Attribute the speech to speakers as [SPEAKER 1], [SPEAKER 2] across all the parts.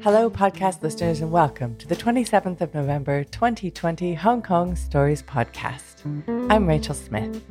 [SPEAKER 1] Hello, podcast listeners, and welcome to the 27th of November 2020 Hong Kong Stories Podcast. I'm Rachel Smith.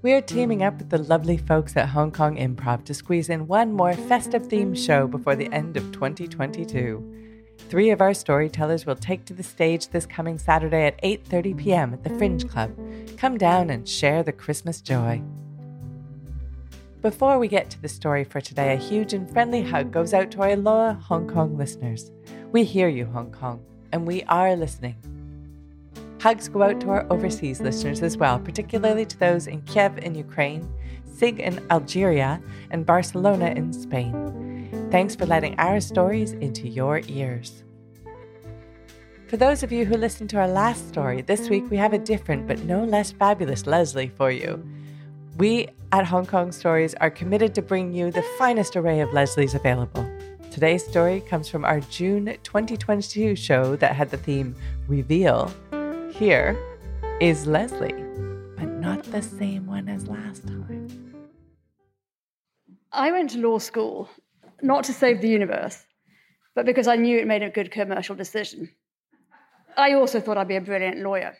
[SPEAKER 1] We are teaming up with the lovely folks at Hong Kong Improv to squeeze in one more festive themed show before the end of 2022. Three of our storytellers will take to the stage this coming Saturday at 8:30 p.m. at the Fringe Club. Come down and share the Christmas joy. Before we get to the story for today, a huge and friendly hug goes out to our loyal Hong Kong listeners. We hear you, Hong Kong, and we are listening. Hugs go out to our overseas listeners as well, particularly to those in Kiev in Ukraine, SIG in Algeria, and Barcelona in Spain. Thanks for letting our stories into your ears. For those of you who listened to our last story, this week we have a different but no less fabulous Leslie for you. We at Hong Kong Stories are committed to bring you the finest array of Leslies available. Today's story comes from our June 2022 show that had the theme Reveal. Here is Leslie, but not the same one as last time.
[SPEAKER 2] I went to law school not to save the universe, but because I knew it made a good commercial decision. I also thought I'd be a brilliant lawyer.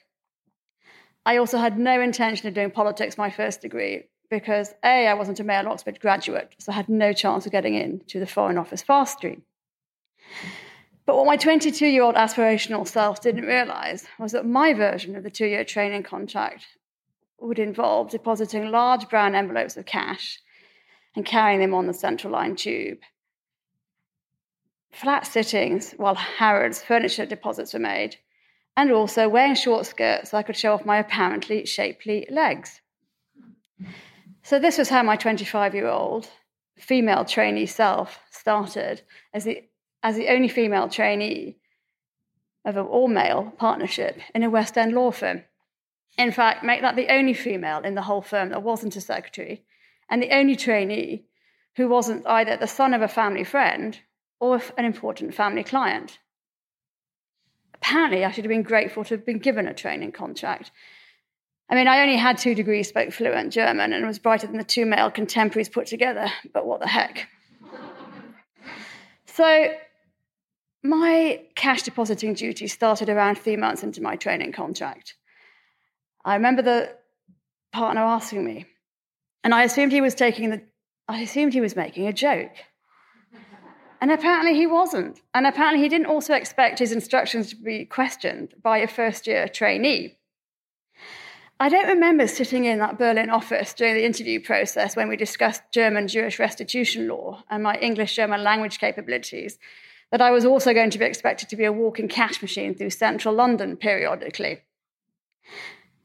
[SPEAKER 2] I also had no intention of doing politics my first degree because A, I wasn't a Male Oxford graduate, so I had no chance of getting into the Foreign Office fast stream. But what my 22 year old aspirational self didn't realize was that my version of the two year training contract would involve depositing large brown envelopes of cash and carrying them on the central line tube. Flat sittings while Harrods furniture deposits were made, and also wearing short skirts so I could show off my apparently shapely legs. So, this was how my 25 year old female trainee self started as the, as the only female trainee of an all male partnership in a West End law firm. In fact, make that the only female in the whole firm that wasn't a secretary, and the only trainee who wasn't either the son of a family friend or an important family client. Apparently, I should have been grateful to have been given a training contract. I mean, I only had two degrees, spoke fluent German, and was brighter than the two male contemporaries put together, but what the heck. so, my cash depositing duty started around three months into my training contract. I remember the partner asking me, and I assumed he was taking the, I assumed he was making a joke. And apparently he wasn't. And apparently he didn't also expect his instructions to be questioned by a first year trainee. I don't remember sitting in that Berlin office during the interview process when we discussed German Jewish restitution law and my English German language capabilities that I was also going to be expected to be a walking cash machine through central London periodically.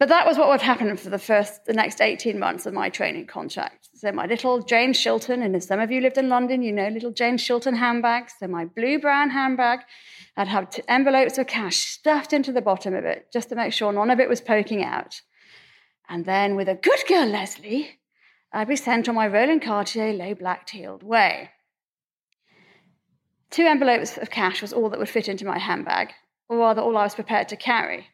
[SPEAKER 2] But that was what would happen for the first, the next 18 months of my training contract. So my little Jane Shilton, and if some of you lived in London, you know little Jane Shilton handbag. So my blue brown handbag, I'd have envelopes of cash stuffed into the bottom of it just to make sure none of it was poking out. And then with a good girl Leslie, I'd be sent on my Roland Cartier low black heeled way. Two envelopes of cash was all that would fit into my handbag, or rather all I was prepared to carry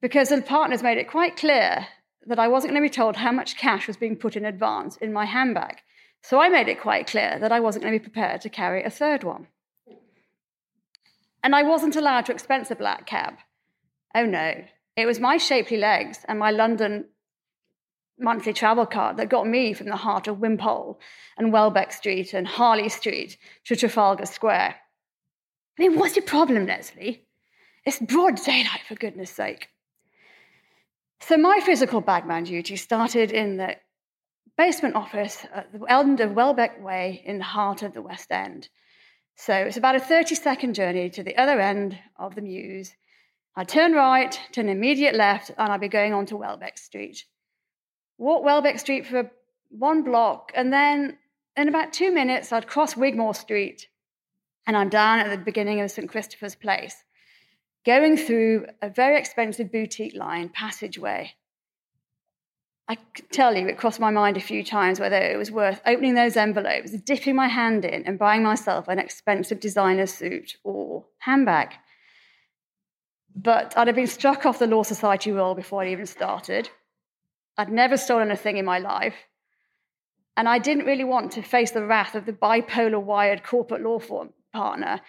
[SPEAKER 2] because the partners made it quite clear that I wasn't going to be told how much cash was being put in advance in my handbag. So I made it quite clear that I wasn't going to be prepared to carry a third one. And I wasn't allowed to expense a black cab. Oh no, it was my shapely legs and my London monthly travel card that got me from the heart of Wimpole and Welbeck Street and Harley Street to Trafalgar Square. I mean, what's your problem, Leslie? It's broad daylight, for goodness sake. So my physical bagman duty started in the basement office at the end of Welbeck Way in the heart of the West End. So it's about a 30 second journey to the other end of the Mews. I'd turn right, turn immediate left, and I'd be going on to Welbeck Street. Walk Welbeck Street for one block, and then in about two minutes, I'd cross Wigmore Street, and I'm down at the beginning of St. Christopher's Place going through a very expensive boutique line passageway. I could tell you, it crossed my mind a few times whether it was worth opening those envelopes, dipping my hand in, and buying myself an expensive designer suit or handbag. But I'd have been struck off the Law Society roll before I even started. I'd never stolen a thing in my life. And I didn't really want to face the wrath of the bipolar wired corporate law firm, partner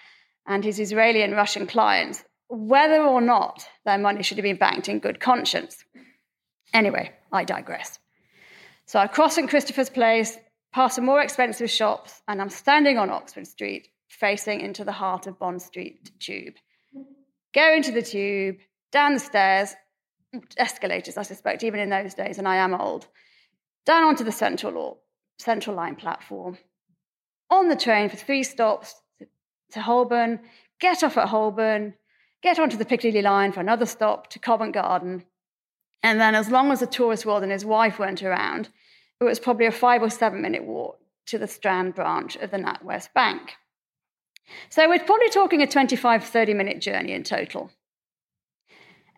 [SPEAKER 2] and his Israeli and Russian clients whether or not their money should have been banked in good conscience. Anyway, I digress. So I cross in Christopher's Place, past some more expensive shops, and I'm standing on Oxford Street, facing into the heart of Bond Street Tube. Go into the tube, down the stairs, escalators, I suspect, even in those days, and I am old, down onto the central, or central line platform, on the train for three stops to Holborn, get off at Holborn, get onto the Piccadilly line for another stop to Covent Garden. And then, as long as the tourist world and his wife weren't around, it was probably a five or seven minute walk to the Strand branch of the NatWest Bank. So we're probably talking a 25, 30 minute journey in total.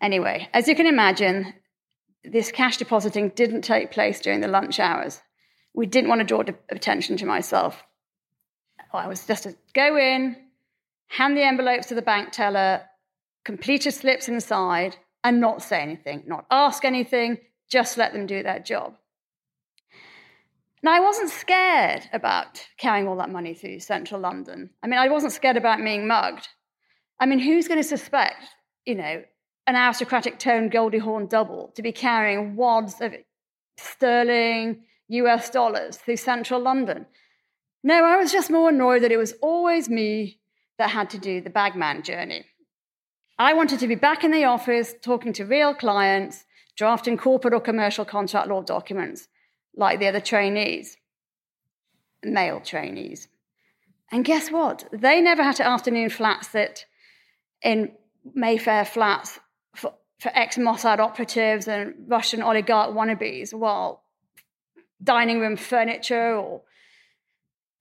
[SPEAKER 2] Anyway, as you can imagine, this cash depositing didn't take place during the lunch hours. We didn't want to draw attention to myself. I was just to go in, hand the envelopes to the bank teller, completed slips inside, and not say anything, not ask anything, just let them do their job. Now, I wasn't scared about carrying all that money through central London. I mean, I wasn't scared about being mugged. I mean, who's going to suspect, you know, an aristocratic tone Goldie Hawn double to be carrying wads of sterling, US dollars through central London? No, I was just more annoyed that it was always me that had to do the bagman journey. I wanted to be back in the office talking to real clients, drafting corporate or commercial contract law documents like the other trainees, male trainees. And guess what? They never had to afternoon flat sit in Mayfair flats for, for ex Mossad operatives and Russian oligarch wannabes while dining room furniture or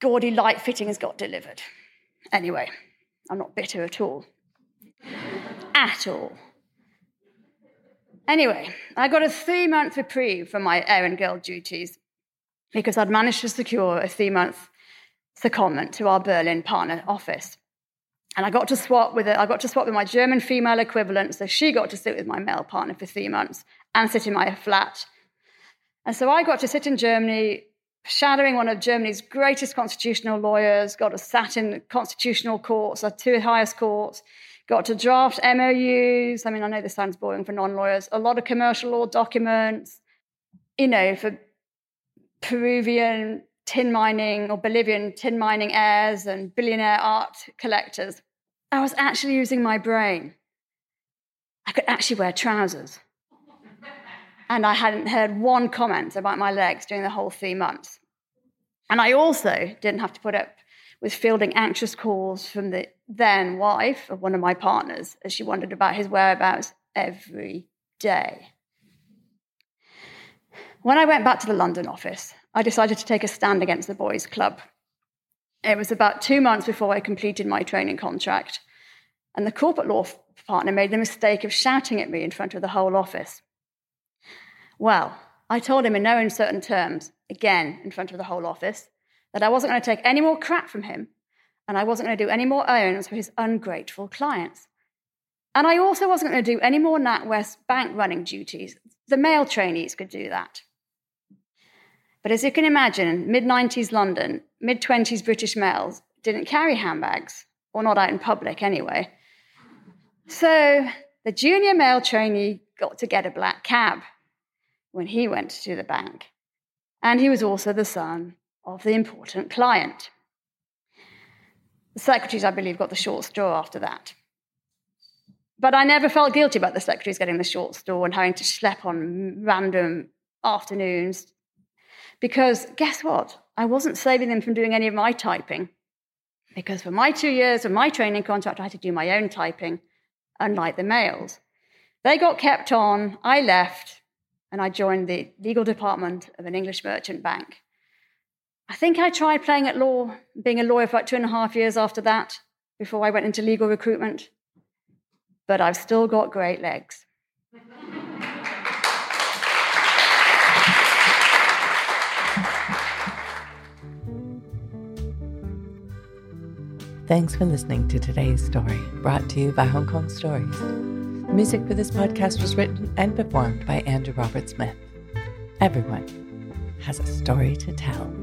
[SPEAKER 2] gaudy light fittings got delivered. Anyway, I'm not bitter at all at all. Anyway, I got a three month reprieve from my errand girl duties because I'd managed to secure a three month secondment to our Berlin partner office. And I got to swap with it. I got to swap with my German female equivalent, so she got to sit with my male partner for three months and sit in my flat. And so I got to sit in Germany, shadowing one of Germany's greatest constitutional lawyers, got to sat in constitutional courts, the two highest courts, got to draft MOUs. I mean, I know this sounds boring for non lawyers, a lot of commercial law documents, you know, for Peruvian tin mining or Bolivian tin mining heirs and billionaire art collectors. I was actually using my brain. I could actually wear trousers. And I hadn't heard one comment about my legs during the whole three months. And I also didn't have to put up with fielding anxious calls from the then wife of one of my partners as she wondered about his whereabouts every day. When I went back to the London office, I decided to take a stand against the boys' club. It was about two months before I completed my training contract, and the corporate law partner made the mistake of shouting at me in front of the whole office. Well, I told him in no uncertain terms, again in front of the whole office, that I wasn't going to take any more crap from him and I wasn't going to do any more errands for his ungrateful clients. And I also wasn't going to do any more NatWest bank running duties. The male trainees could do that. But as you can imagine, mid 90s London, mid 20s British males didn't carry handbags, or not out in public anyway. So the junior male trainee got to get a black cab when he went to the bank. And he was also the son of the important client. The secretaries, I believe, got the short straw after that. But I never felt guilty about the secretaries getting the short straw and having to schlep on random afternoons. Because guess what? I wasn't saving them from doing any of my typing. Because for my two years of my training contract, I had to do my own typing, unlike the males. They got kept on, I left, and I joined the legal department of an English merchant bank. I think I tried playing at law, being a lawyer for about two and a half years after that, before I went into legal recruitment. But I've still got great legs.
[SPEAKER 1] Thanks for listening to today's story, brought to you by Hong Kong Stories. The music for this podcast was written and performed by Andrew Robert Smith. Everyone has a story to tell.